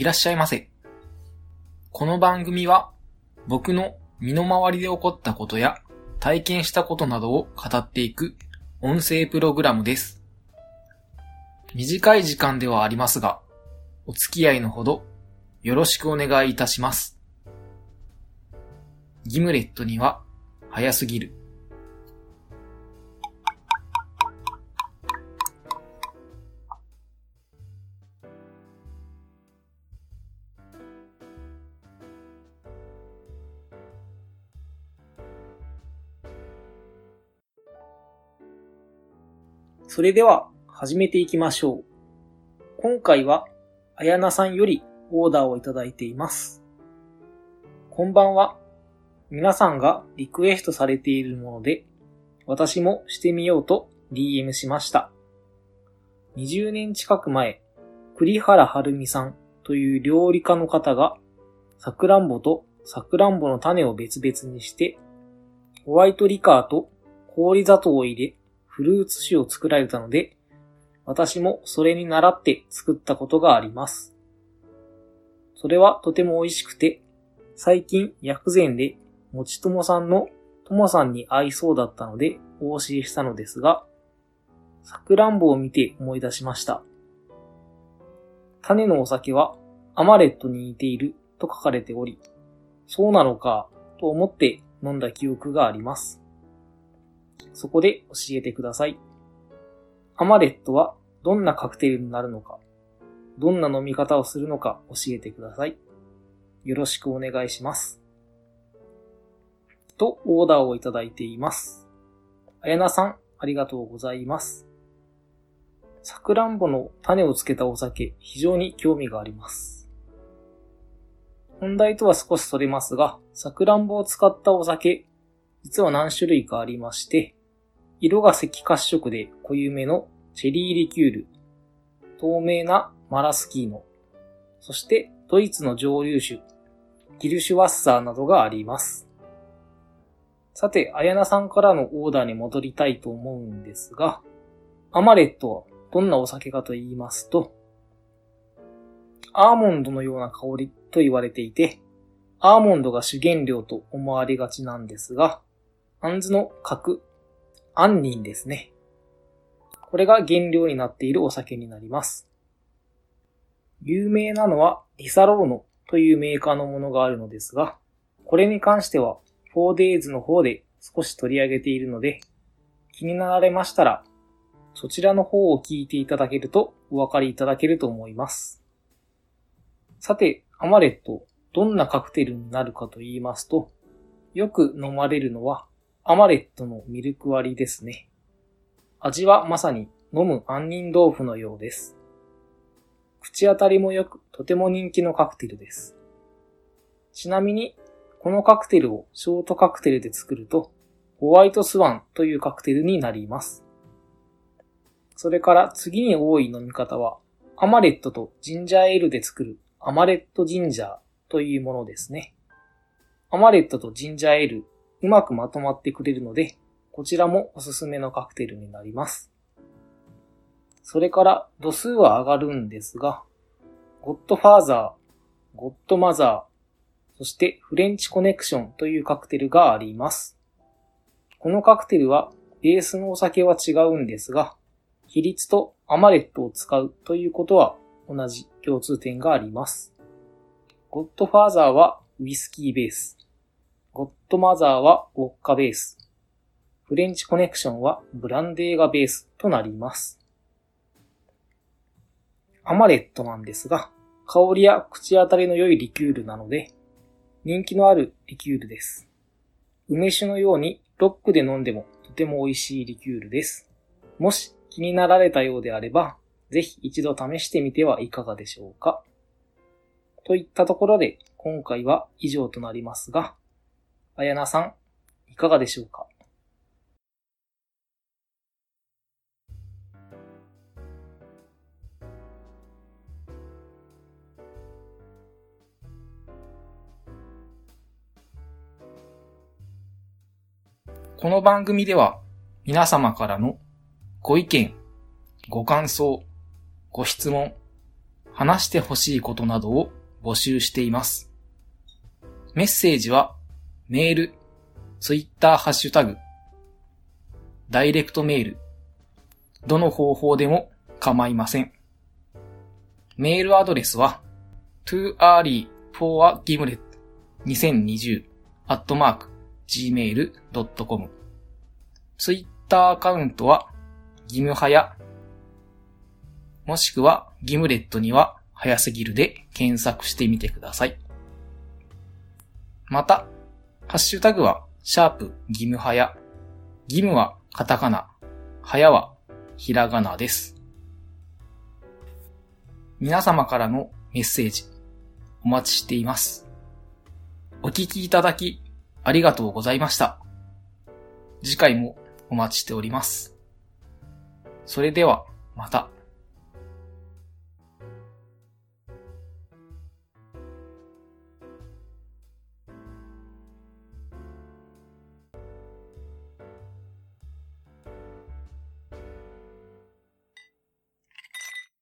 いらっしゃいませ。この番組は僕の身の回りで起こったことや体験したことなどを語っていく音声プログラムです。短い時間ではありますが、お付き合いのほどよろしくお願いいたします。ギムレットには早すぎる。それでは始めていきましょう。今回は、あやなさんよりオーダーをいただいています。こんばんは。皆さんがリクエストされているもので、私もしてみようと DM しました。20年近く前、栗原はるみさんという料理家の方が、さくらんぼとさくらんぼの種を別々にして、ホワイトリカーと氷砂糖を入れ、フルーツ酒を作られたので、私もそれに倣って作ったことがあります。それはとても美味しくて、最近薬膳でもちともさんのともさんに合いそうだったのでお教えしたのですが、さくらんぼを見て思い出しました。種のお酒はアマレットに似ていると書かれており、そうなのかと思って飲んだ記憶があります。そこで教えてください。アマレットはどんなカクテルになるのか、どんな飲み方をするのか教えてください。よろしくお願いします。と、オーダーをいただいています。あやなさん、ありがとうございます。さくらんぼの種をつけたお酒、非常に興味があります。本題とは少しそれますが、さくらんぼを使ったお酒、実は何種類かありまして、色が赤褐色で濃ゆめのチェリーリキュール、透明なマラスキーノ、そしてドイツの蒸留酒、ギルシュワッサーなどがあります。さて、あやなさんからのオーダーに戻りたいと思うんですが、アマレットはどんなお酒かと言いますと、アーモンドのような香りと言われていて、アーモンドが主原料と思われがちなんですが、アンズの核、アンニンですね。これが原料になっているお酒になります。有名なのはリサローノというメーカーのものがあるのですが、これに関しては 4days の方で少し取り上げているので、気になられましたら、そちらの方を聞いていただけるとお分かりいただけると思います。さて、アマレット、どんなカクテルになるかと言いますと、よく飲まれるのはアマレットのミルク割りですね。味はまさに飲む杏仁豆腐のようです。口当たりも良く、とても人気のカクテルです。ちなみに、このカクテルをショートカクテルで作ると、ホワイトスワンというカクテルになります。それから次に多い飲み方は、アマレットとジンジャーエールで作るアマレットジンジャーというものですね。アマレットとジンジャーエール、うまくまとまってくれるので、こちらもおすすめのカクテルになります。それから度数は上がるんですが、ゴッドファーザー、ゴッドマザー、そしてフレンチコネクションというカクテルがあります。このカクテルはベースのお酒は違うんですが、比率とアマレットを使うということは同じ共通点があります。ゴッドファーザーはウイスキーベース。ゴッドマザーはウォッカベース。フレンチコネクションはブランデーがベースとなります。アマレットなんですが、香りや口当たりの良いリキュールなので、人気のあるリキュールです。梅酒のようにロックで飲んでもとても美味しいリキュールです。もし気になられたようであれば、ぜひ一度試してみてはいかがでしょうか。といったところで、今回は以上となりますが、あやなさん、いかがでしょうか？この番組では皆様からのご意見、ご感想、ご質問、話してほしいことなどを募集しています。メッセージはメール、ツイッターハッシュタグ、ダイレクトメール、どの方法でも構いません。メールアドレスは too early for a gimlet 2020 at mark gmail.com ツイッターアカウントはギムハヤもしくはギムレットには早すぎるで検索してみてください。また、ハッシュタグはシャープギムハヤギムはカタカナ、ハヤはひらがなです。皆様からのメッセージお待ちしています。お聞きいただきありがとうございました。次回もお待ちしております。それではまた。